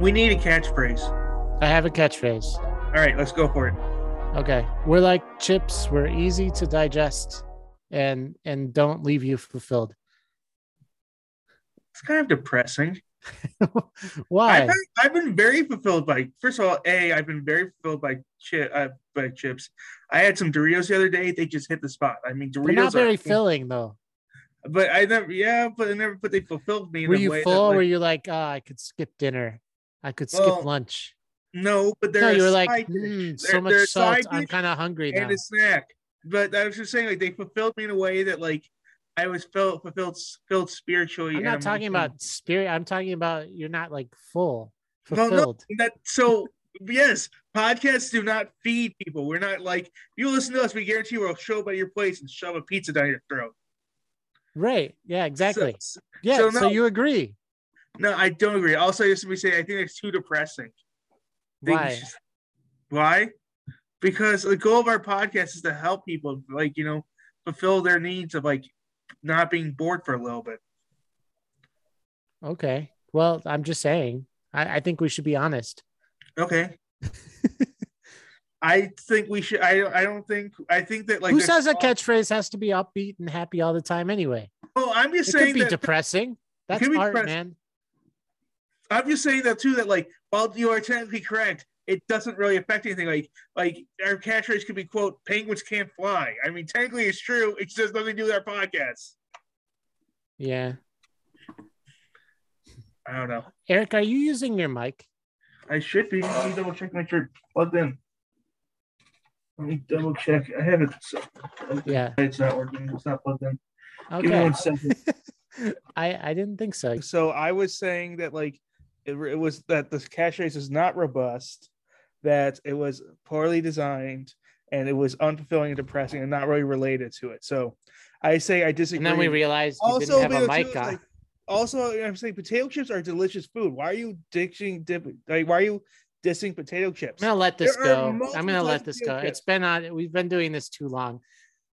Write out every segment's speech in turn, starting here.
We need a catchphrase. I have a catchphrase. All right, let's go for it. Okay. We're like chips. We're easy to digest and and don't leave you fulfilled. It's kind of depressing. Why? I've been, I've been very fulfilled by. First of all, a I've been very fulfilled by chip uh, by chips. I had some Doritos the other day. They just hit the spot. I mean, Doritos They're not very are, filling though. But I never, yeah, but I never, but they fulfilled me. In Were you full? That, or like, were you like, oh, I could skip dinner. I could skip Well, lunch. no, but they're No, you were like. "Mm, so They're- much they're salt. I'm kind of hungry now. and a snack. But I was just saying, like they fulfilled me in a way that like I was felt fulfilled, filled spiritually. I'm not talking about spirit. I'm talking about you're not like full, fulfilled. No, no, fulfilled. that so yes, podcasts do not feed people. We're not like if you listen to us, we guarantee we'll show up at your place and shove a pizza down your throat. Right. Yeah, exactly. So, yeah. so So, you agree. No, I don't agree. Also, just to be saying, I think it's too depressing. Why? Why? Because the goal of our podcast is to help people, like you know, fulfill their needs of like not being bored for a little bit. Okay. Well, I'm just saying. I, I think we should be honest. Okay. I think we should. I I don't think. I think that like Who says a catchphrase has to be upbeat and happy all the time anyway? Oh, I'm just saying. It could be that. depressing. That's art, depressing. man. I'm just saying that too. That like, while you are technically correct, it doesn't really affect anything. Like, like our catchphrase could be quote, "Penguins can't fly." I mean, technically it's true. It just has nothing to do with our podcast. Yeah. I don't know. Eric, are you using your mic? I should be. Let me double check my shirt plugged in. Let me double check. I have it. So, Yeah. It's not working. It's not plugged in. Give me one second. I I didn't think so. So I was saying that like it, it was that the catchphrase is not robust, that it was poorly designed, and it was unfulfilling and depressing and not really related to it. So I say I disagree. And then we realized you also, didn't have a mic on. like, also, I'm saying potato chips are delicious food. Why are you ditching? dip? Like, why are you dissing potato chips? I'm gonna let this There go. I'm gonna let this go. chips. It's been on. We've been doing this too long.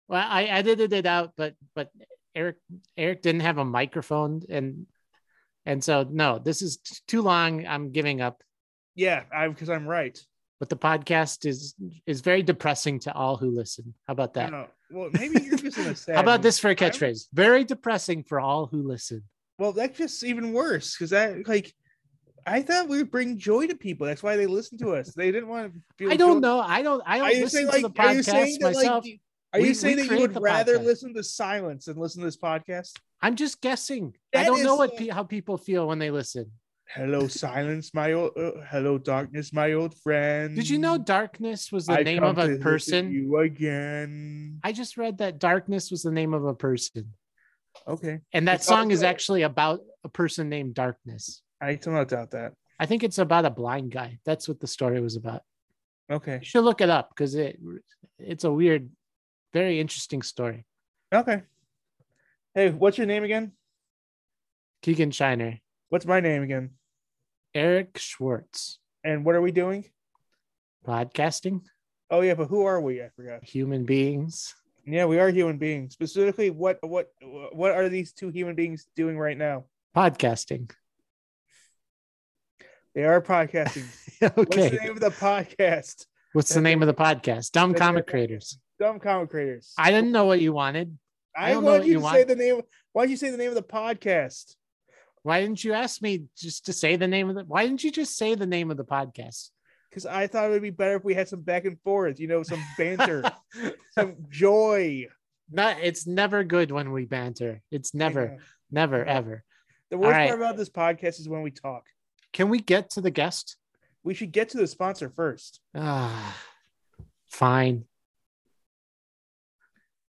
Well, I edited it out, but but Eric Eric didn't have a microphone, and and so no, this is t- too long. I'm giving up. Yeah, I because I'm right. But the podcast is is very depressing to all who listen. How about that? Well, maybe you're just in a sad. How about this for a catchphrase? Very depressing for all who listen. Well, that's just even worse because that like I thought we would bring joy to people. That's why they listen to us. They didn't want to feel. I don't joy- know. I don't. I don't listen saying to like? the Are you saying podcast that myself. like? Are We- you saying that you would rather podcast. listen to silence than listen to this podcast? I'm just guessing. I don't know what how people feel when they listen. Hello, silence, my old. Uh, hello, darkness, my old friend. Did you know darkness was the I've name of a person? You again. I just read that darkness was the name of a person. Okay, And that song is also- actually about a person named Darkness. I do not doubt that. I think it's about a blind guy. That's what the story was about. Okay, You should look it up because it it's a weird, very interesting story. okay. Hey, what's your name again? Keegan Shiner, What's my name again? Eric Schwartz, And what are we doing? podcasting, Oh yeah, but who are we? I forgot. human beings. Yeah, we are human beings. Specifically, what what what are these two human beings doing right now? Podcasting. They are podcasting. okay. What's the name of the podcast? What's the name of the podcast? Dumb That's Comic. Creators. Dumb Comic Creators. I didn't know what you wanted. I I don't know want you you to want. say the name. Why did you say the name of the podcast? Why didn't you ask me just to say the name of the? Why didn't you just say the name of the podcast? Because I thought it would be better if we had some back and forth. You know, some banter, some joy. Not. It's never good when we banter. It's never, never, ever. The worst right. part about this podcast is when we talk. Can we get to the guest? We should get to the sponsor first. Ah, fine.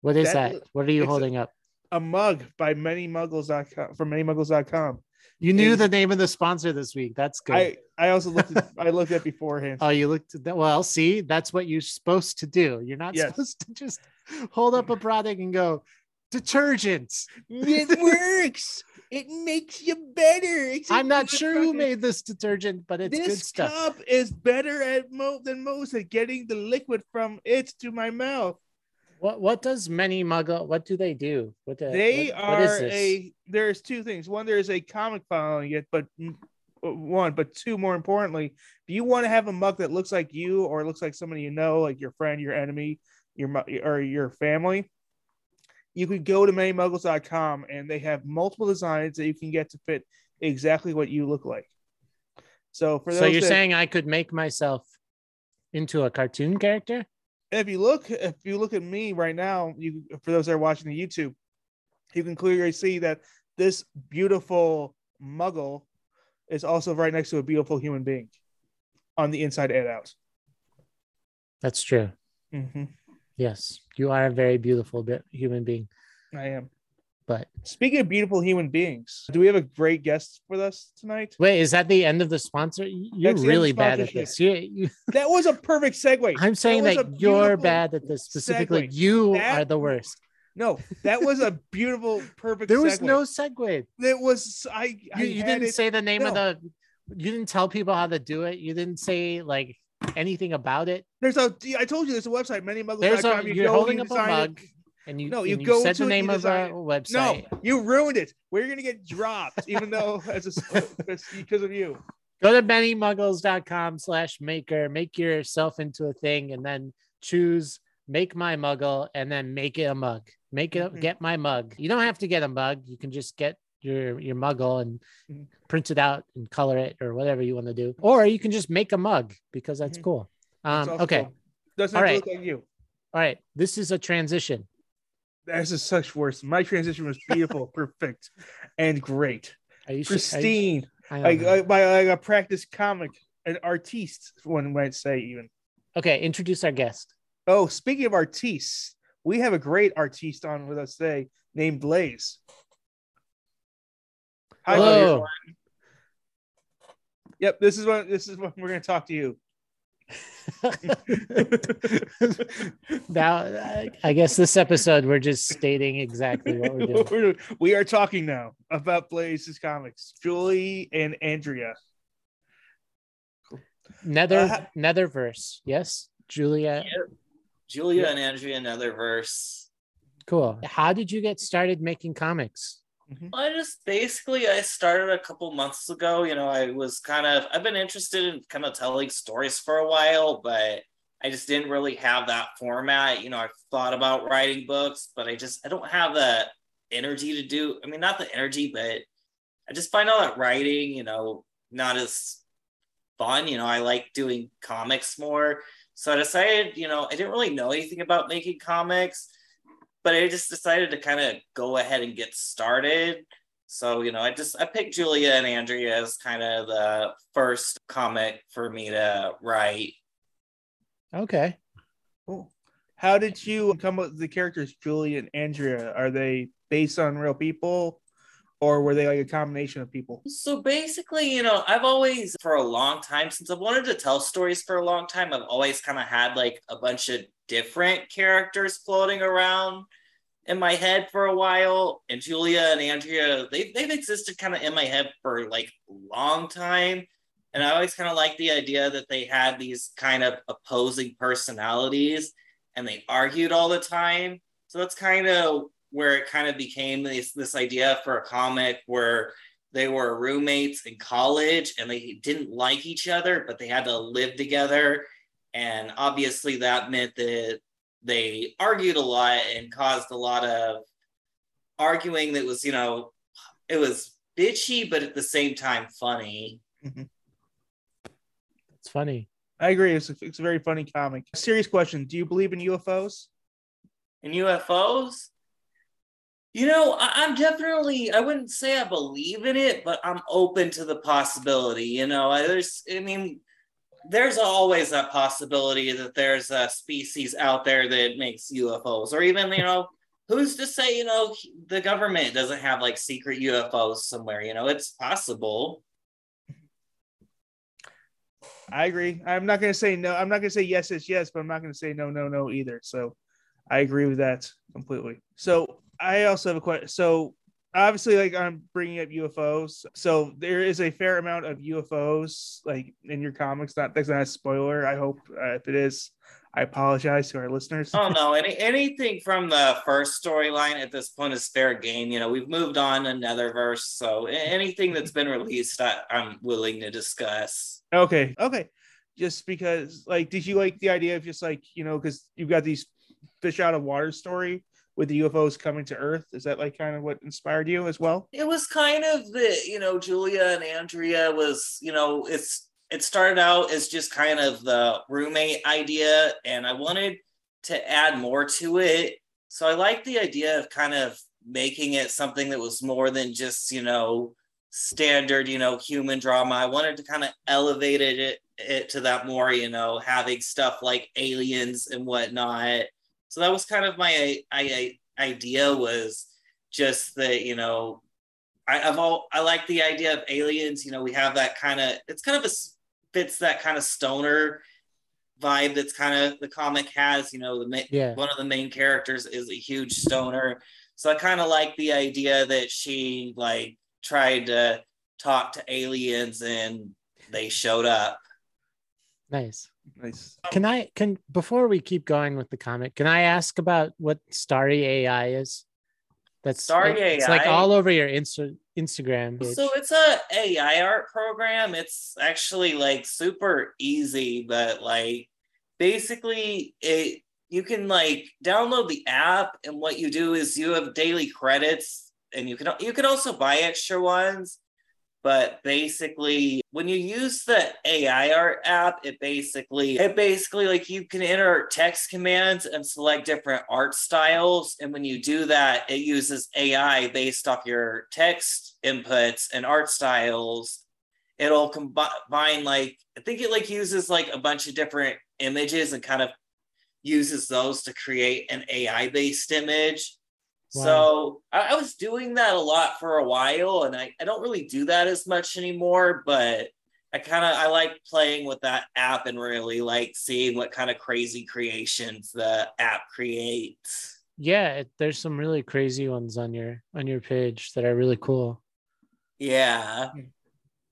What is That- that? What are you it's a- holding up? A mug by manymuggles.com from manymuggles.com. You knew is- the name of the sponsor this week. That's good. I I also looked at I looked at beforehand. oh, you looked at that. Well, see, that's what you're supposed to do. You're not Yes. supposed to just hold up a product and go, detergent. it works. It makes you better. I'm not good sure who made this detergent, but it's good this stuff. cup is better at mo- than most at getting the liquid from it to my mouth. What what does many muggle? What do they do? What do, They what- is are this? a. There's two things. One, there's a comic following it, but mm, one, but two, more importantly, do you want to have a mug that looks like you or looks like somebody you know, like your friend, your enemy, your or your family? You could go to manymuggles.com and they have multiple designs that you can get to fit exactly what you look like. So for those So you're that- saying I could make myself into a cartoon character? And if you look if you look at me right now you for those that are watching the youtube you can clearly see that this beautiful muggle is also right next to a beautiful human being on the inside and out That's true. hmm Yes, you are a very beautiful bit human being. i am But speaking of beautiful human beings do we have a great guest with us tonight wait, is that the end of the sponsor? You're That's the end of really bad at this. You, you, that was a perfect segue I'm saying was that, you're bad at this. Specifically, segue. you That- are the worst. no that was a beautiful perfect There was segue. no segue. it was i I You, you didn't it- say the name of the. You didn't tell people how to do it. You didn't say like anything about it. there's a i told you there's a website manymuggles.com There's a. you You're holding up a it. mug, and you. No, you go said to the name of our website. No, you ruined it. We're gonna get dropped, even though as a, because of you. Go to manymuggles.com slash maker, make yourself into a thing, and then choose make my muggle and then make it a mug. Make it Mhm. get my mug. You don't have to get a mug. You can just get your your muggle and Mhm. print it out and color it or whatever you want to do. Or you can just make a mug because that's Mhm. cool. Um, also okay. cool. Doesn't All have look like you. All right. This is a transition. This is such worse. My transition was beautiful, perfect, and great, Are you su- are you- pristine. Like, like like a practice comic, an artiste, one might say even. okay. Introduce our guest. Oh, speaking of artistes, we have a great artiste on with us today named Blaze. Hi, Hello. Blaze. Yep, this is what this is what we're gonna talk to you. now, I- I guess this episode we're just stating exactly what we're doing. We're we are talking now about Blaze's comics, Julie and Andrea. Nether Uh, ha- Netherverse. Yes, Julia. Julia and Andrea Netherverse. Cool. How did you get started making comics? Mm-hmm. I just basically I started a couple months ago. You know, I was kind of I've been interested in kind of telling stories for a while, but I just didn't really have that format. You know, I've thought about writing books, but I just I don't have the energy to do. I mean, not the energy, but I just find all that writing, you know, not as fun. You know, I like doing comics more. So I decided, you know, I didn't really know anything about making comics but I just decided to kind of go ahead and get started. So, you know, I just I picked Julia and Andrea as kind of the first comic for me to write. Okay. Cool. How did you come up with the characters Julia and Andrea? Are they based on real people or were they like a combination of people? So basically, you know, I've always for a long time since I've wanted to tell stories for a long time, I've always kind of had like a bunch of different characters floating around in my head for a while. And Julia and Andrea, they they've existed kind of in my head for like a long time. And I always kind of like the idea that they had these kind of opposing personalities and they argued all the time. So that's kind of where it kind of became this, this idea for a comic where they were roommates in college and they didn't like each other, but they had to live together. And obviously, that meant that they argued a lot and caused a lot of arguing that was, you know, it was bitchy, but at the same time funny. Mm-hmm. It's funny. I agree. It's a, it's a very funny comic. Serious question. Do you believe in UFOs? And UFOs, you know, I, I'm definitely, I wouldn't say I believe in it, but I'm open to the possibility. You know, I, there's, I mean, there's always that possibility that there's a species out there that makes UFOs, or even, you know, who's to say, you know, the government doesn't have like secret UFOs somewhere? You know, it's possible. I agree. I'm not going to say no. I'm not going to say yes, yes, yes, but I'm not going to say no, no, no either. So I agree with that completely. So I also have a question. So obviously like i'm bringing up ufos so there is a fair amount of ufos like in your comics. Not that's not a spoiler. I hope uh, if it is i apologize to our listeners. Oh no. Any anything from the first storyline at this point is fair game. You know we've moved on another verse, so anything that's been released I, i'm willing to discuss. Okay. Okay. Just because like did you like the idea of just like you know because you've got these fish out of water story with the ufos coming to earth? Is that like kind of what inspired you as well? It was kind of the you know julia and andrea was you know it's it started out as just kind of the roommate idea and i wanted to add more to it. So i like the idea of kind of making it something that was more than just you know standard you know human drama. I wanted to kind of elevate it, it to that more you know having stuff like aliens and whatnot so that was kind of my I, I, idea was just that you know I, I've all I like the idea of aliens. You know, we have that kind of it's kind of a fits that kind of stoner vibe that's kind of the comic has. You know, the Yeah. one of the main characters is a huge stoner, so I kind of like the idea that she like tried to talk to aliens and they showed up. Nice. Nice Can I can before we keep going with the comic, can I ask about what Starry AI is? That's Starry AI. It's like all over your Insta Instagram. page. So it's a AI art program. It's actually like super easy, but like basically it you can like download the app and what you do is you have daily credits and you can you can also buy extra ones. But basically when you use the AI art app, it basically it basically like you can enter text commands and select different art styles. And when you do that, it uses AI based off your text inputs and art styles. It'll combine like I think it like uses like a bunch of different images and kind of uses those to create an AI based image. Wow. So I, I was doing that a lot for a while, and I, I don't really do that as much anymore. But I kind of I like playing with that app and really like seeing what kind of crazy creations the app creates. yeah, it, there's some really crazy ones on your on your page that are really cool. Yeah.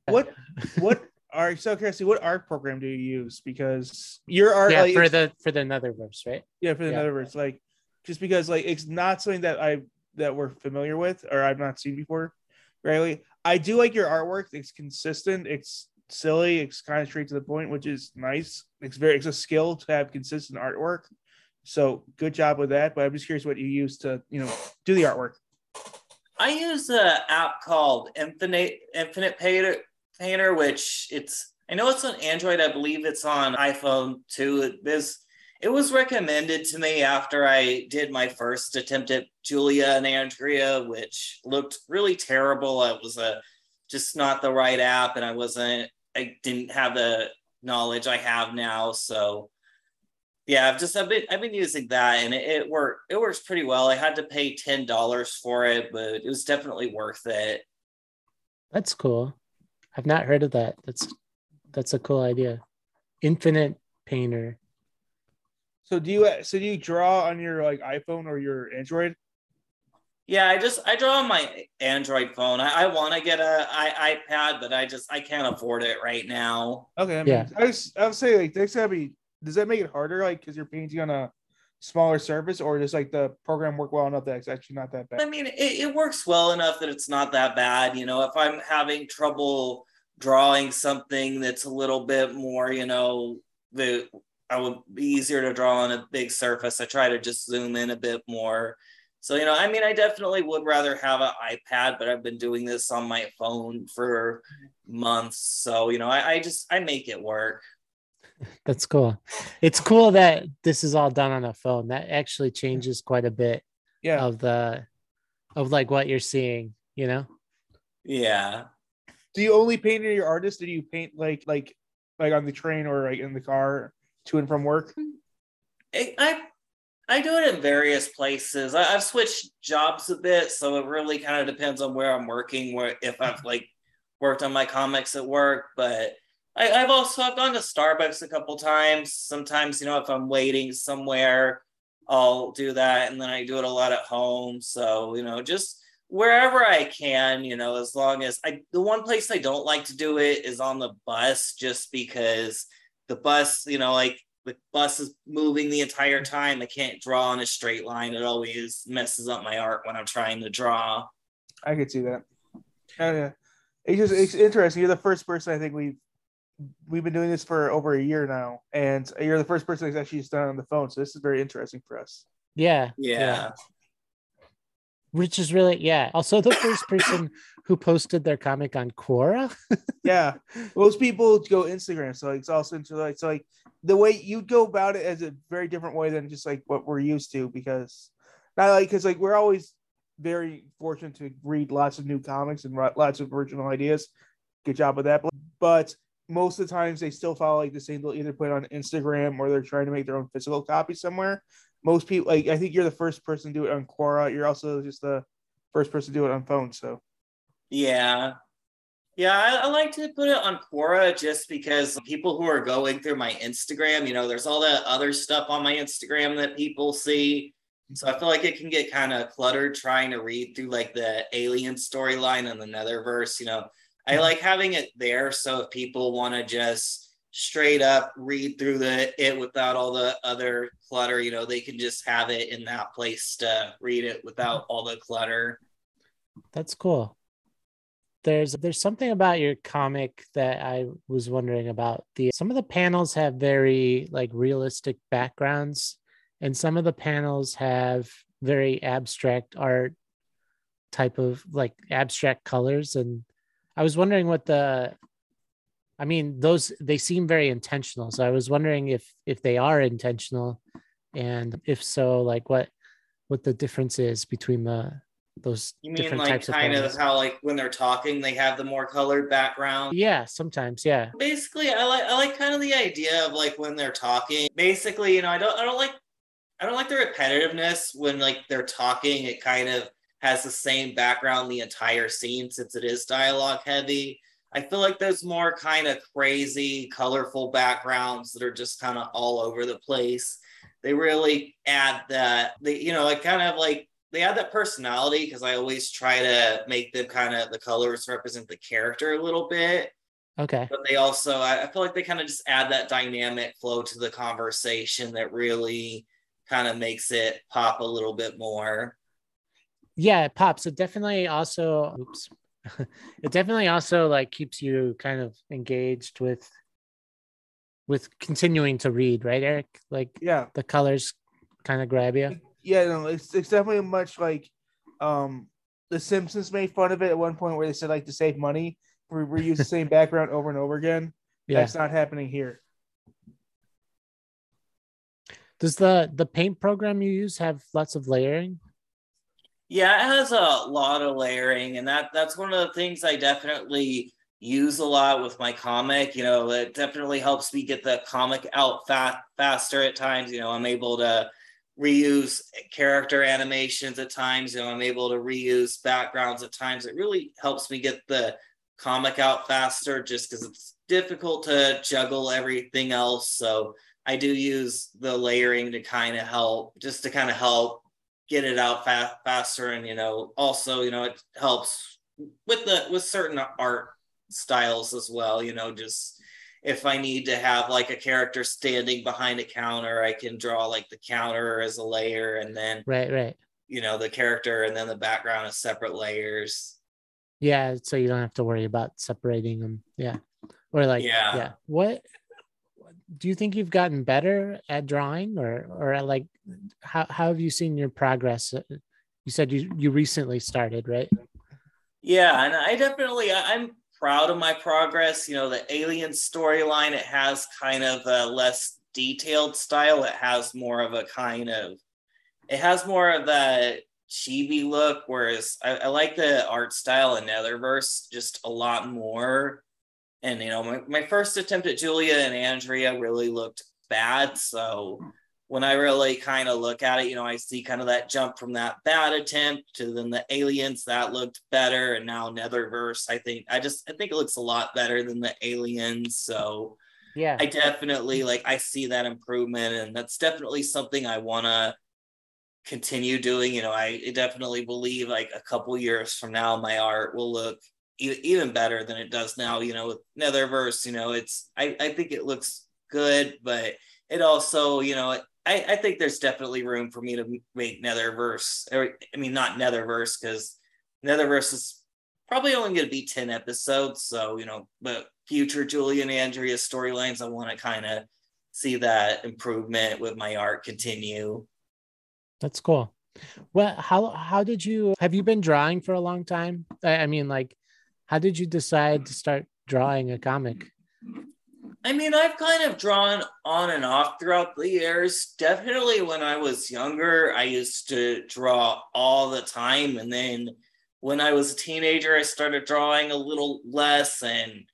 what what are so curiosity what art program do you use because your art yeah, like, for the for the Netherverse, right? yeah for the yeah. Netherverse, like just because like it's not something that i that we're familiar with or i've not seen before really. I do like your artwork. It's consistent. It's silly. It's kind of straight to the point which is nice. It's very it's a skill to have consistent artwork. So good job with that but i'm just curious what you use to you know do the artwork. I use an app called Infinite Infinite Painter, Painter, which it's I know it's on Android. I believe it's on iPhone too. Was it was recommended to me after I did my first attempt at Julia and Andrea, which looked really terrible. It was a just not the right app, and I wasn't I didn't have the knowledge I have now. So yeah, I've just I've been I've been using that and it, it worked it works pretty well. I had to pay ten dollars for it, but it was definitely worth it. That's cool. I've not heard of that. That's that's a cool idea. Infinite Painter. So do you so do you draw on your like iphone or your android Yeah, I just I draw on my Android phone. I, I want to get a I, iPad, but I just I can't afford it right now. Okay, I mean, Yeah. I was I would say like that's gotta be. Does that make it harder, like because you're painting on a smaller surface, or does like the program work well enough that it's actually not that bad? I mean, it, it works well enough that it's not that bad. You know, if I'm having trouble drawing something that's a little bit more, you know, the I would be easier to draw on a big surface. I try to just zoom in a bit more. So, you know, I mean, I definitely would rather have an iPad, but I've been doing this on my phone for months. So, you know, I, I just I make it work. That's cool. It's cool that this is all done on a phone. That actually changes quite a bit Yeah, of the of like what you're seeing, you know? Yeah. do you only paint in your artist? Or Do you paint like like like on the train or like in the car to and from work? I I, do it in various places. I, I've switched jobs a bit, so it really kind of depends on where I'm working. Where if I've like worked on my comics at work, but I, I've also I've gone to Starbucks a couple times. Sometimes you know if I'm waiting somewhere, I'll do that, and then I do it a lot at home. So you know just wherever I can, you know, as long as I the one place I don't like to do it is on the bus just because the bus, you know, like the bus is moving the entire time. I can't draw in a straight line. It always messes up my art when I'm trying to draw. I could see that. Oh, yeah. It's just it's interesting. You're the first person I think we've we've been doing this for over a year now, and you're the first person that's actually just done on the phone. So this is very interesting for us. Yeah. Yeah. Which is really yeah. Also the first person who posted their comic on Quora. yeah, most people go Instagram, so it's also into like so like the way you go about it is a very different way than just like what we're used to because not like because like we're always very fortunate to read lots of new comics and lots of original ideas. Good job with that, but most of the times they still follow like the same. They'll either put it on Instagram or they're trying to make their own physical copy somewhere. Most people, like I think you're the first person to do it on Quora. You're also just the first person to do it on phone. So yeah. Yeah, I, I, like to put it on Quora just because people who are going through my Instagram, you know, there's all that other stuff on my Instagram that people see. So I feel like it can get kind of cluttered trying to read through like the alien storyline and the Netherverse. You know, I mm-hmm. like having it there. So if people want to just straight up read through the it without all the other clutter, you know, they can just have it in that place to read it without all the clutter. That's cool there's there's something about your comic that I was wondering about. The some of the panels have very like realistic backgrounds, and some of the panels have very abstract art type of like abstract colors. And I was wondering what the I mean, those they seem very intentional. So I was wondering if if they are intentional, and if so, like what what the difference is between the those you mean like kind of, of how like when they're talking they have the more colored background? Yeah sometimes yeah. Basically i like i like kind of the idea of like when they're talking. Basically you know i don't i don't like i don't like the repetitiveness when like they're talking. It kind of has the same background the entire scene since it is dialogue heavy i feel like there's more kind of crazy colorful backgrounds that are just kind of all over the place they really add that they you know like kind of like they add that personality because I always try to make them kind of the colors represent the character a little bit. Okay. But they also, I, I feel like they kind of just add that dynamic flow to the conversation that really kind of makes it pop a little bit more. Yeah, it pops. It definitely also, oops, it definitely also like keeps you kind of engaged with with continuing to read, right, Eric? Like, yeah, the colors kind of grab you yeah, no, it's it's definitely much like um the Simpsons made fun of it at one point where they said like to save money, we reuse the same background over and over again. Yeah. That's not happening here. Does the the paint program you use have lots of layering? Yeah, it has a lot of layering, and that that's one of the things I definitely use a lot with my comic. You know, it definitely helps me get the comic out fast faster at times. You know, I'm able to reuse character animations at times. You know, I'm able to reuse backgrounds at times. It really helps me get the comic out faster just because it's difficult to juggle everything else. So I do use the layering to kind of help, just to kind of help get it out fa- faster. And, you know, also, you know, it helps with the, with certain art styles as well, you know, just if I need to have like a character standing behind a counter, I can draw like the counter as a layer and then right, right. You know, the character and then the background as separate layers. Yeah, so you don't have to worry about separating them. Yeah. Or like yeah. yeah. What do you think you've gotten better at drawing or or at like how how have you seen your progress? Uh, you said you you recently started, right? Yeah, and I definitely I'm proud of my progress. You know, the alien storyline, it has kind of a less detailed style. It has more of a kind of, it has more of that chibi look, whereas I, I like the art style in Netherverse just a lot more. And, you know, my, my first attempt at Julia and Andrea really looked bad. So when I really kind of look at it, you know, I see kind of that jump from that bad attempt to then the aliens that looked better, and now Netherverse. I think I just I think it looks a lot better than the aliens. So yeah, I definitely like I see that improvement, and that's definitely something I want to continue doing. You know, I definitely believe like a couple years from now, my art will look even better than it does now. You know, with Netherverse, you know, it's I I think it looks good, but it also, you know, I, I think there's definitely room for me to make Netherverse. Or, I mean, not Netherverse because Netherverse is probably only going to be 10 episodes. So, you know, but future Julia and Andrea storylines, I want to kind of see that improvement with my art continue. That's cool. Well, how how did you have you been drawing for a long time? I mean, like, how did you decide to start drawing a comic? I mean, I've kind of drawn on and off throughout the years. Definitely when I was younger, I used to draw all the time. And then when I was a teenager, I started drawing a little less. And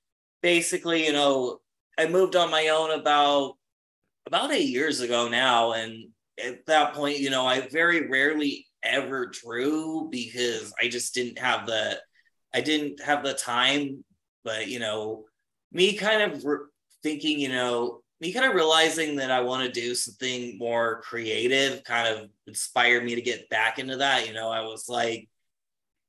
basically, you know, I moved on my own about about eight years ago now. And at that point, you know, I very rarely ever drew because I just didn't have the I didn't have the time. But you know, me kind of re- thinking, you know, me kind of realizing that I want to do something more creative kind of inspired me to get back into that. You know, I was like,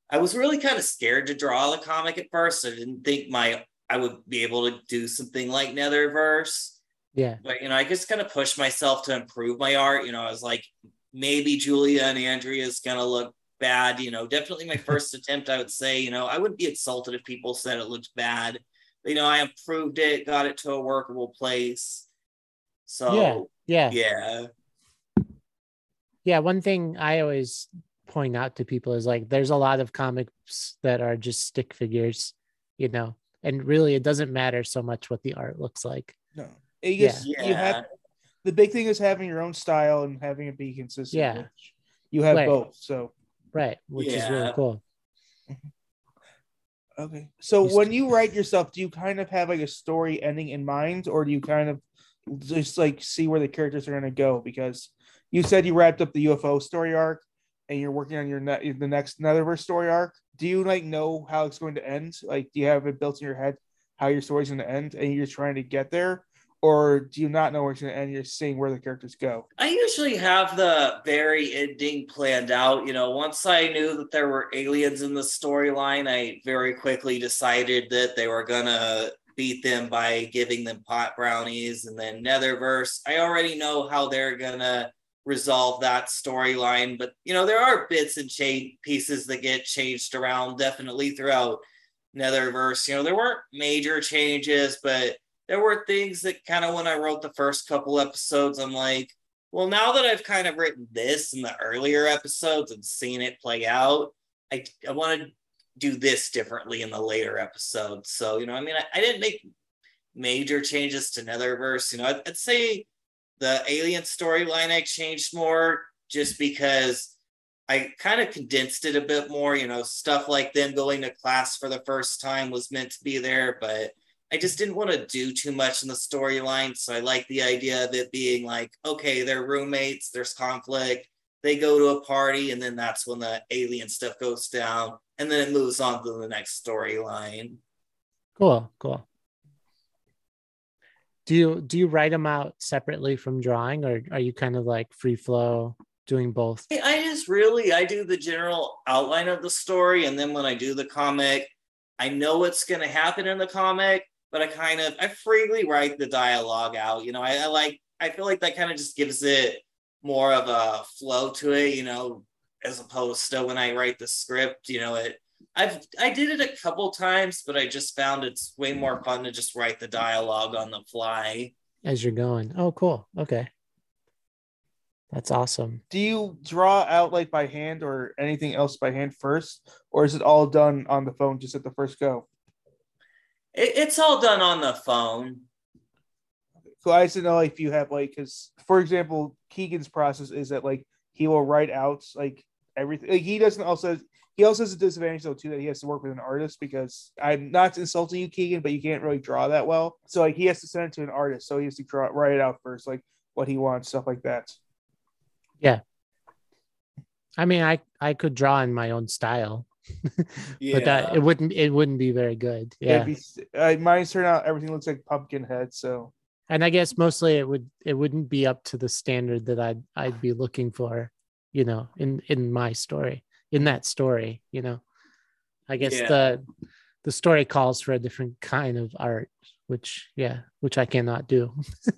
I was really kind of scared to draw the comic at first. I didn't think my I would be able to do something like Netherverse. Yeah. But you know, I just kind of pushed myself to improve my art. You know, I was like, maybe Julia and Andrea is gonna look bad. You know, definitely my first attempt, I would say, you know, I wouldn't be insulted if people said it looked bad you know, I improved it, got it to a workable place. So yeah, yeah, yeah. Yeah, one thing I always point out to people is like there's a lot of comics that are just stick figures, you know, and really it doesn't matter so much what the art looks like. No, it just, yeah. you have the big thing is having your own style and having it be consistent. Yeah, you have right. both, so right, which yeah. is really cool. Okay. So when you write yourself, do you kind of have like a story ending in mind, or do you kind of just like see where the characters are going to go? Because you said you wrapped up the UFO story arc, and you're working on your ne- the next Netherverse story arc. Do you like know how it's going to end? Like, do you have it built in your head how your story's going to end, and you're trying to get there, or do you not know where it's going to end? You're seeing where the characters go. I usually have the very ending planned out. You know, once I knew that there were aliens in the storyline, I very quickly decided that they were gonna beat them by giving them pot brownies, and then Netherverse. I already know how they're gonna resolve that storyline, but you know, there are bits and chain pieces that get changed around definitely throughout Netherverse. You know, there weren't major changes, but there were things that kind of when I wrote the first couple episodes, I'm like, well, now that I've kind of written this in the earlier episodes and seen it play out, I, I want to do this differently in the later episodes. So, you know, I mean, I, I didn't make major changes to Netherverse. You know, I'd, I'd say the alien storyline I changed more just because I kind of condensed it a bit more. You know, stuff like them going to class for the first time was meant to be there, but I just didn't want to do too much in the storyline. So I like the idea of it being like, okay, they're roommates, there's conflict, they go to a party, and then that's when the alien stuff goes down, and then it moves on to the next storyline. Cool, cool. Do you do you write them out separately from drawing, or are you kind of like free flow doing both? I just really I do the general outline of the story, and then when I do the comic, I know what's going to happen in the comic, but I kind of I freely write the dialogue out. You know, I, I like I feel like that kind of just gives it more of a flow to it. You know, as opposed to when I write the script. You know, it I've I did it a couple times, but I just found it's way more fun to just write the dialogue on the fly as you're going. Oh, cool. Okay. That's awesome. Do you draw out like by hand or anything else by hand first, or is it all done on the phone just at the first go? It, it's all done on the phone. So I just know if you have like, because for example, Keegan's process is that like he will write out like everything. Like, he doesn't also he also has a disadvantage though too that he has to work with an artist because I'm not insulting you, Keegan, but you can't really draw that well. So like he has to send it to an artist, so he has to draw write it out first, like what he wants, stuff like that. Yeah. I mean, I I could draw in my own style yeah. but that it wouldn't it wouldn't be very good. Yeah, be, uh, mine's turn out everything looks like pumpkin head. So, and I guess mostly it would it wouldn't be up to the standard that I'd I'd be looking for. you know, in in my story, in that story, you know. I guess Yeah. the the story calls for a different kind of art, which yeah, which I cannot do.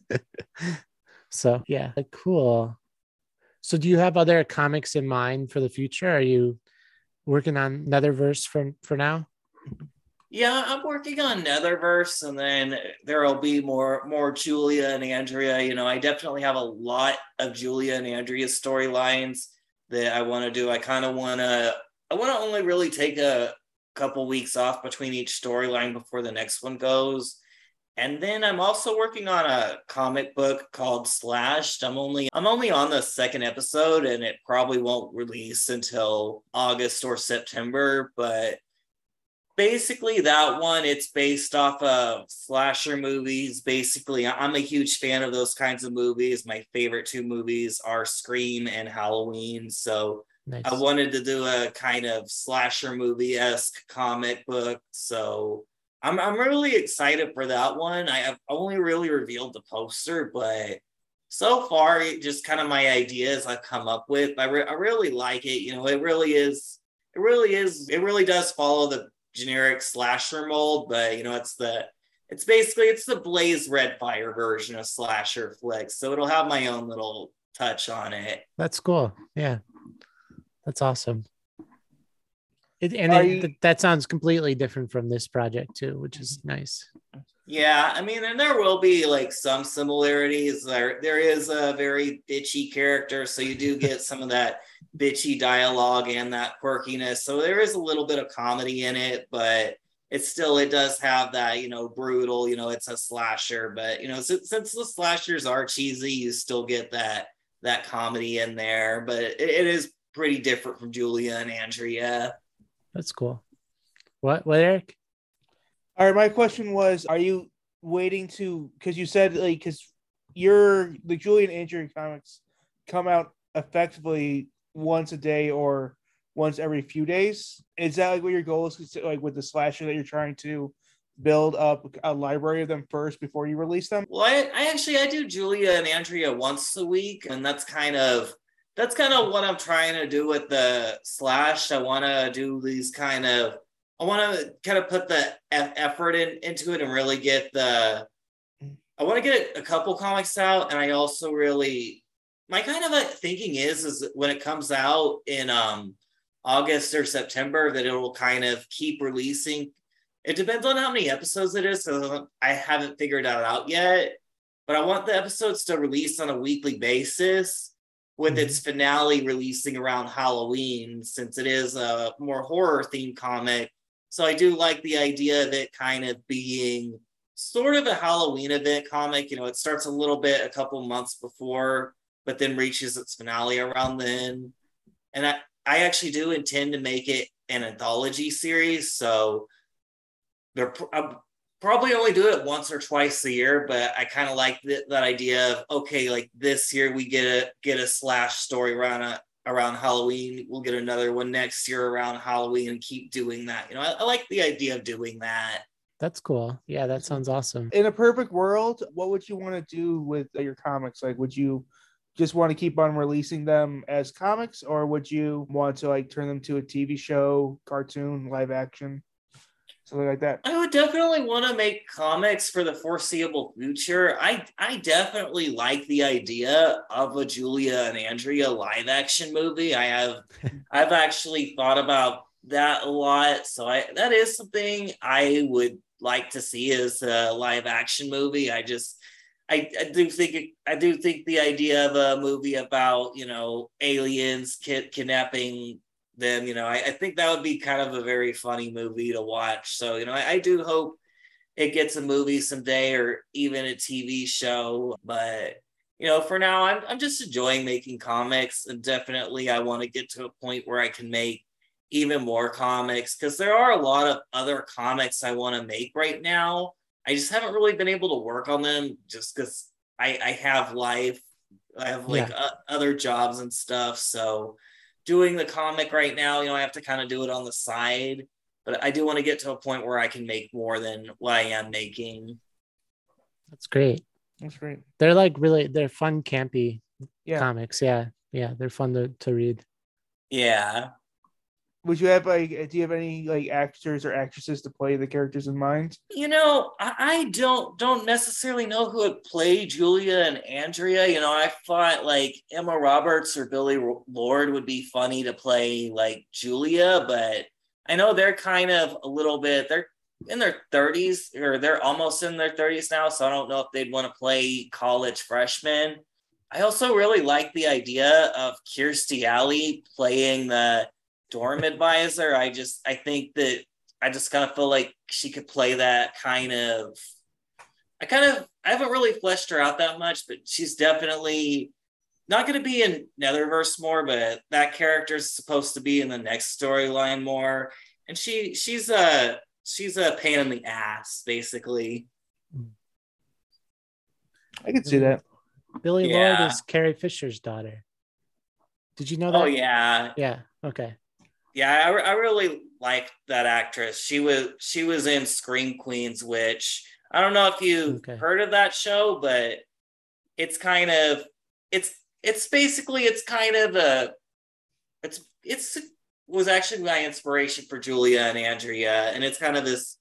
so yeah, cool. So do you have other comics in mind for the future? Are you working on Netherverse for for now? Yeah, I'm working on Netherverse, and then there'll be more more Julia and Andrea. You know, I definitely have a lot of Julia and Andrea's storylines that I want to do. I kind of want to. I want to only really take a couple weeks off between each storyline before the next one goes. And then I'm also working on a comic book called Slashed. I'm only I'm only on the second episode and it probably won't release until August or September, but basically that one it's based off of slasher movies basically i'm a huge fan of those kinds of movies my favorite two movies are scream and halloween so Nice. i wanted to do a kind of slasher movie-esque comic book so i'm, I'm really excited for that one i have only really revealed the poster but so far it just kind of my ideas i've come up with I, re- I really like it you know it really is it really is it really does follow the generic slasher mold, but you know, it's the it's basically it's the Blaze Red Fire version of slasher flicks. So it'll have my own little touch on it. That's cool. Yeah. That's awesome. It, and Are it, you- th- that sounds completely different from this project too, which is mm-hmm. nice. Yeah, I mean, and there will be like some similarities. There, there is a very bitchy character, so you do get some of that bitchy dialogue and that quirkiness. So there is a little bit of comedy in it, but it's still it does have that you know brutal. You know, it's a slasher, but you know since, since the slashers are cheesy, you still get that that comedy in there. But it, it is pretty different from Julia and Andrea. That's cool. What, what, Eric? All right, my question was: Are you waiting to? Because you said like because your the Julian and Andrew comics come out effectively once a day or once every few days. Is that like what your goal is? Like with the slasher that you're trying to build up a library of them first before you release them? Well, I, I actually I do Julia and Andrea once a week, and that's kind of that's kind of what I'm trying to do with the slash. I want to do these kind of I want to kind of put the e- effort in, into it and really get the. I want to get a couple comics out, and I also really my kind of a thinking is is when it comes out in um August or September that it will kind of keep releasing. It depends on how many episodes it is. So I haven't figured that out yet. But I want the episodes to release on a weekly basis with mm-hmm. its finale releasing around Halloween, since it is a more horror themed comic. So I do like the idea of it kind of being sort of a Halloween event comic. You know, it starts a little bit a couple months before, but then reaches its finale around then. And I, I actually do intend to make it an anthology series. So they're I'll probably only do it once or twice a year, but I kind of like th- that idea of okay, like this year we get a get a slash story around a, around Halloween. We'll get another one next year around Halloween and keep doing that. You know, I, I like the idea of doing that. That's cool. Yeah, that sounds awesome. In a perfect world, what would you want to do with your comics? Like, would you just want to keep on releasing them as comics, or would you want to like turn them to a TV show, cartoon, live action, something like that? I would definitely want to make comics for the foreseeable future. I I definitely like the idea of a Julia and Andrea live action movie. I have I've actually thought about that a lot. So I that is something I would like to see as a live action movie. I just I, I do think it, I do think the idea of a movie about you know aliens kid, kidnapping them you know I, I think that would be kind of a very funny movie to watch. So you know I, I do hope it gets a movie someday or even a tv show. But you know for now i'm, I'm just enjoying making comics. And definitely i want to get to a point where i can make even more comics because there are a lot of other comics i want to make right now. I just haven't really been able to work on them just because I, I have life. I have like Yeah. uh, other jobs and stuff. So doing the comic right now, you know, I have to kind of do it on the side, but I do want to get to a point where I can make more than what I am making. That's great. That's great. They're like really they're fun, campy Yeah. comics. Yeah. Yeah, they're fun to, to read. Yeah. Would you have like? Do you have any like actors or actresses to play the characters in mind? You know, I, don't don't necessarily know who would play Julia and Andrea. You know, I thought like Emma Roberts or Billie Lourd would be funny to play like Julia, but I know they're kind of a little bit they're in their 30s or they're almost in their 30s now, so I don't know if they'd want to play college freshmen. I also really like the idea of Kirstie Alley playing the dorm advisor. I just I think that I just kind of feel like she could play that kind of I kind of I haven't really fleshed her out that much, but she's definitely not going to be in Netherverse more, but that character is supposed to be in the next storyline more. And she she's a she's a pain in the ass, basically. I can see that. Billie yeah. Lourd is Carrie Fisher's daughter. Did you know oh, that? Oh yeah. Yeah. Okay. Yeah, I, I really like that actress. She was she was in Scream Queens, which I don't know if you okay. heard of that show, but it's kind of it's it's basically it's kind of a it's it's was actually my inspiration for Julia and Andrea, and it's kind of this.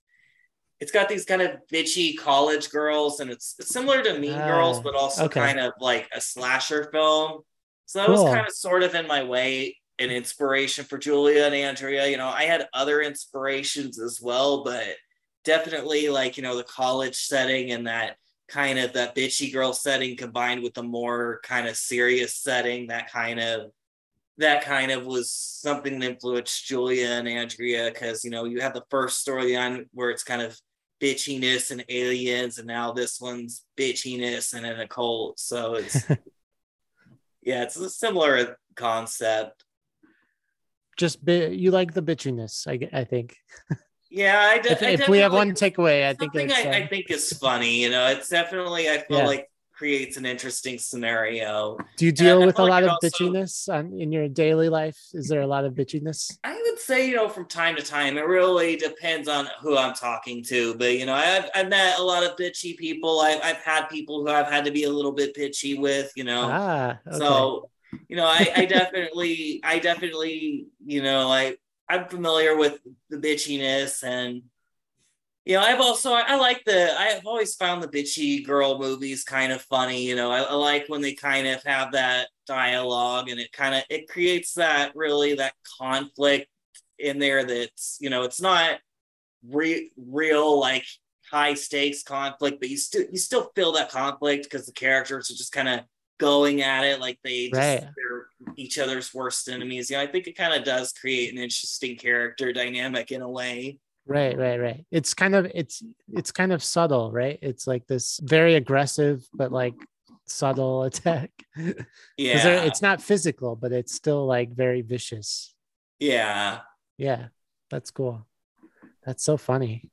It's got these kind of bitchy college girls, and it's, it's similar to Mean uh, Girls, but also okay. kind of like a slasher film. So that cool. was kind of sort of in my way an inspiration for Julia and Andrea. You know, I had other inspirations as well, but definitely like, you know, the college setting and that kind of that bitchy girl setting combined with the more kind of serious setting, that kind of that kind of was something that influenced Julia and Andrea because you know you have the first storyline where it's kind of bitchiness and aliens, and now this one's bitchiness and an occult. So it's yeah, it's a similar concept just bi- you like the bitchiness. I I think. Yeah, I d- if, I if we have one takeaway, I think it's, I, uh, I, think is funny. You know, it's definitely I feel yeah. like creates an interesting scenario. Do you deal with a lot of also, bitchiness on, in your daily life? Is there a lot of bitchiness? I would say, you know, from time to time, it really depends on who I'm talking to. But, you know, I've, I've met a lot of bitchy people. I've, I've had people who I've had to be a little bit bitchy with, you know. Ah, okay. So you know, I, I definitely, I definitely, you know, I I'm familiar with the bitchiness and you know, I've also I, like the I've always found the bitchy girl movies kind of funny. You know, I, I like when they kind of have that dialogue and it kind of it creates that really that conflict in there that's you know it's not re- real like high stakes conflict, but you still you still feel that conflict because the characters are just kind of going at it like they just right. they're each other's worst enemies. Yeah, I think it kind of does create an interesting character dynamic in a way. Right, right, right. It's kind of it's it's kind of subtle, right? It's like this very aggressive but like subtle attack. Yeah. It's not physical, but it's still like very vicious. Yeah. Yeah. That's cool. That's so funny.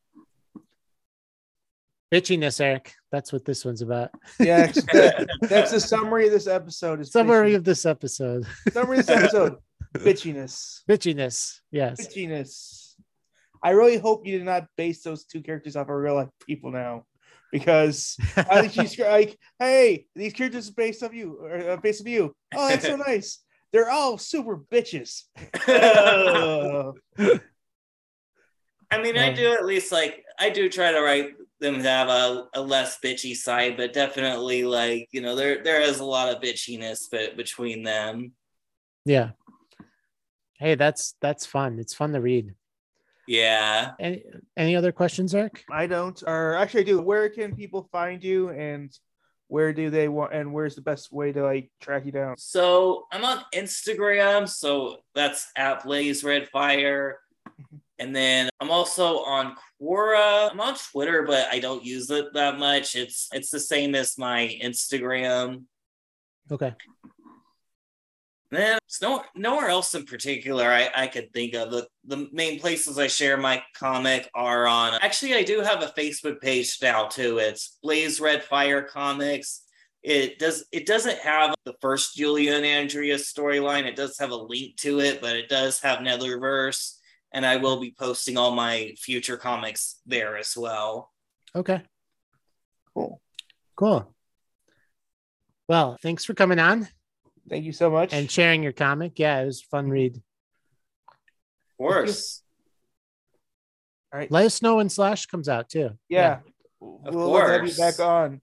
Bitchiness, Eric. That's what this one's about. Yeah, that's the summary of this episode. Is summary bitchiness. of this episode. Summary of this episode. Bitchiness. Bitchiness. Yes. Bitchiness. I really hope you did not base those two characters off of real life people now, because I think she's like, "Hey, these characters are based off you, or uh, based off you. Oh, that's so nice. They're all super bitches." I mean, I do at least like I do try to write them have a, a less bitchy side, but definitely like you know there there is a lot of bitchiness but between them. Yeah. Hey, that's that's fun. It's fun to read. Yeah. Any any other questions, Eric? I don't. Or actually, I do. Where can people find you, and where do they want? And where's the best way to like track you down? So I'm on Instagram. So that's at Blaze Red Fire. Mm-hmm. And then I'm also on Quora. I'm on Twitter, but I don't use it that much. It's it's the same as my Instagram. Okay. then no, nowhere else in particular I, I could think of. The, the main places I share my comic are on. Actually, I do have a Facebook page now too. It's Blaze Red Fire Comics. It does. It doesn't have the first Julia and Andrea storyline. It does have a link to it, but it does have Netherverse and I will be posting all my future comics there as well. Okay. Cool. Cool. Well, thanks for coming on. Thank you so much. and sharing your comic. Yeah, it was a fun read. Of course. All right. Let us know when Slash comes out too. yeah. Of we'll we'll have you back on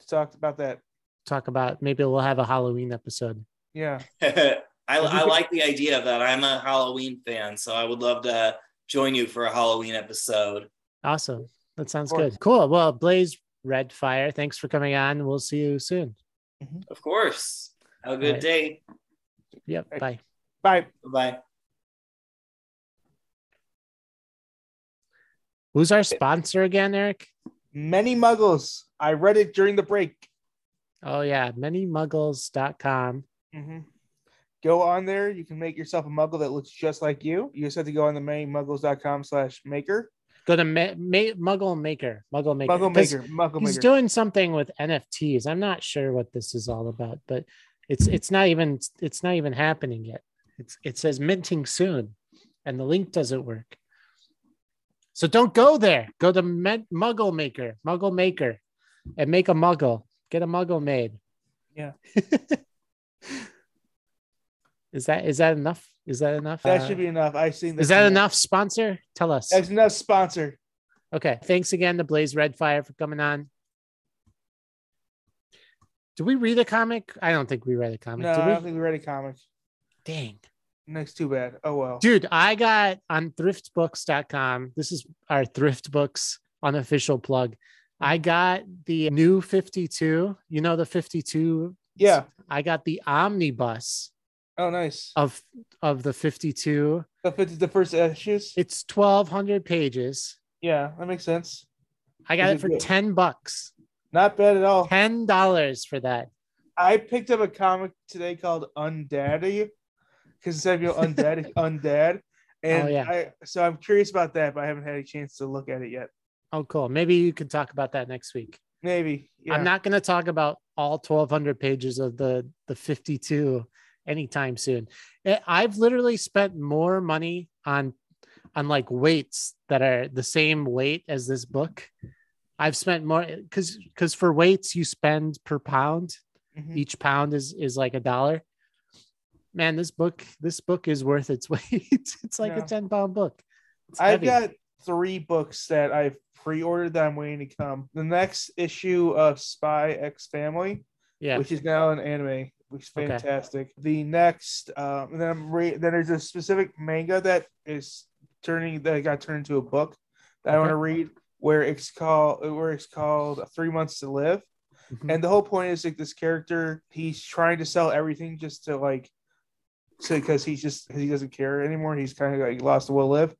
to talk about that. Talk about maybe we'll have a Halloween episode. Yeah. I, I like the idea of that. I'm a Halloween fan, so I would love to join you for a Halloween episode. Awesome. That sounds good. Cool. Well, Blaze Red Fire, thanks for coming on. We'll see you soon. Of course. Have a good Right. day. Yep. Right. Bye. Bye. Bye. Who's our sponsor again, Eric? Many muggles. I read it during the break. Oh yeah, manymuggles.com. Mhm. Go on there. You can make yourself a muggle that looks just like you. You just have to go on the manymuggles.com slash maker. Go to ma- ma- Muggle Maker. Muggle Maker. Muggle maker. Muggle He's maker. doing something with NFTs. I'm not sure what this is all about, but it's it's not even it's not even happening yet. It's it says minting soon, and the link doesn't work. So don't go there. Go to Med- Muggle Maker, Muggle Maker, and make a Muggle. Get a Muggle made. Yeah. is that is that enough? Is that enough? that Uh, should be enough. I've seen this. Is that enough? Sponsor? Tell us. That's enough sponsor. Okay. Thanks again to Blaze Red Fire for coming on. Did we read a comic? I don't think we read a comic. No, I don't think we read a comic. Dang. That's too bad. Oh well. Dude, I got on thriftbooks.com. This is our thrift books unofficial plug. I got the new 52. You know the 52? Yeah. I got the omnibus Oh, nice. of of the 52. So if it's the first issues, It's 1200 pages. yeah, that makes sense. I got Is it for good? 10 bucks. Not bad at all. $10 for that. I picked up a comic today called Undaddy because of you know, undead, it's. And Oh, yeah. I so I'm curious about that, but I haven't had a chance to look at it yet. Oh, cool. Maybe you can talk about that next week. Maybe. Yeah. I'm not going to talk about all 1200 pages of the the 52 anytime soon. Eh, I've literally spent more money on on like weights that are the same weight as this book. I've spent more cuz cuz for weights you spend per pound. Mhm. Each pound is is like a dollar. Man, this book this book is worth its weight. it's like Yeah. a 10 pound book. It's I've heavy. got three books that I've pre-ordered that I'm waiting to come. The next issue of Spy X Family, yeah. which is now an anime, which is Okay. fantastic. The next, um, and then I'm re- then there's a specific manga that is turning that got turned into a book that I want to read, where it's called where it's called Three Months to Live. Mhm. And the whole point is like this character, he's trying to sell everything just to like, so because he's just he doesn't care anymore. He's kind of like lost the will to live,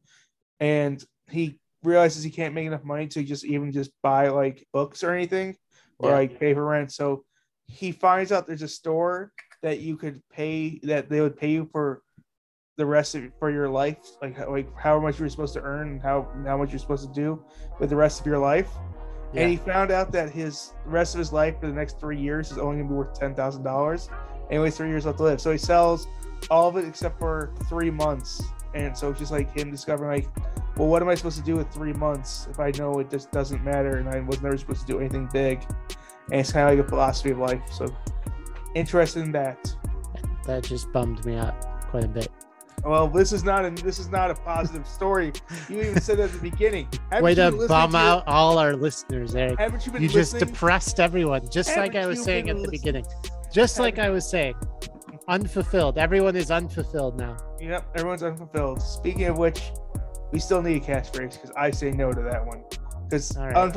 and he realizes he can't make enough money to just even just buy like books or anything, or Yeah. like pay for rent. So he finds out there's a store that you could pay that they would pay you for the rest of for your life, like like how much you're supposed to earn and how how much you're supposed to do with the rest of your life. Yeah. And he found out that his rest of his life for the next three years is only gonna be worth ten thousand dollars. And he three years left to live. So he sells all of it except for three months. And so it's just like him discovering like, well, what am I supposed to do with three months if I know it just doesn't matter and I was never supposed to do anything big. And it's kind of like a philosophy of life. So interested in that. that just bummed me out quite a bit. Well, this is not a this is not a positive story. You even said at the beginning. Way to bum to- out all our listeners, Eric. Haven't you been You just depressed everyone, just like Haven't I was saying at the listening? beginning. Just like Haven't- I was saying, unfulfilled. Everyone is unfulfilled now. Yep, everyone's unfulfilled. Speaking of which, we still need a catchphrase because I say no to that one. Because right.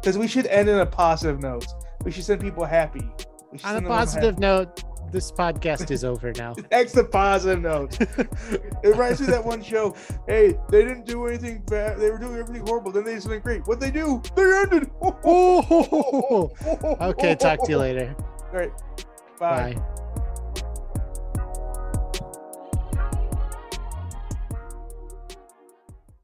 because we should end in a positive note. We should send people happy. On a send them home positive note, this podcast is over now. That's the positive note. it reminds me of that one show. Hey, they didn't do anything bad. They were doing everything horrible. Then they did something great. What they do? They ended. Oh, okay. Talk to you later. All right. Bye. Bye.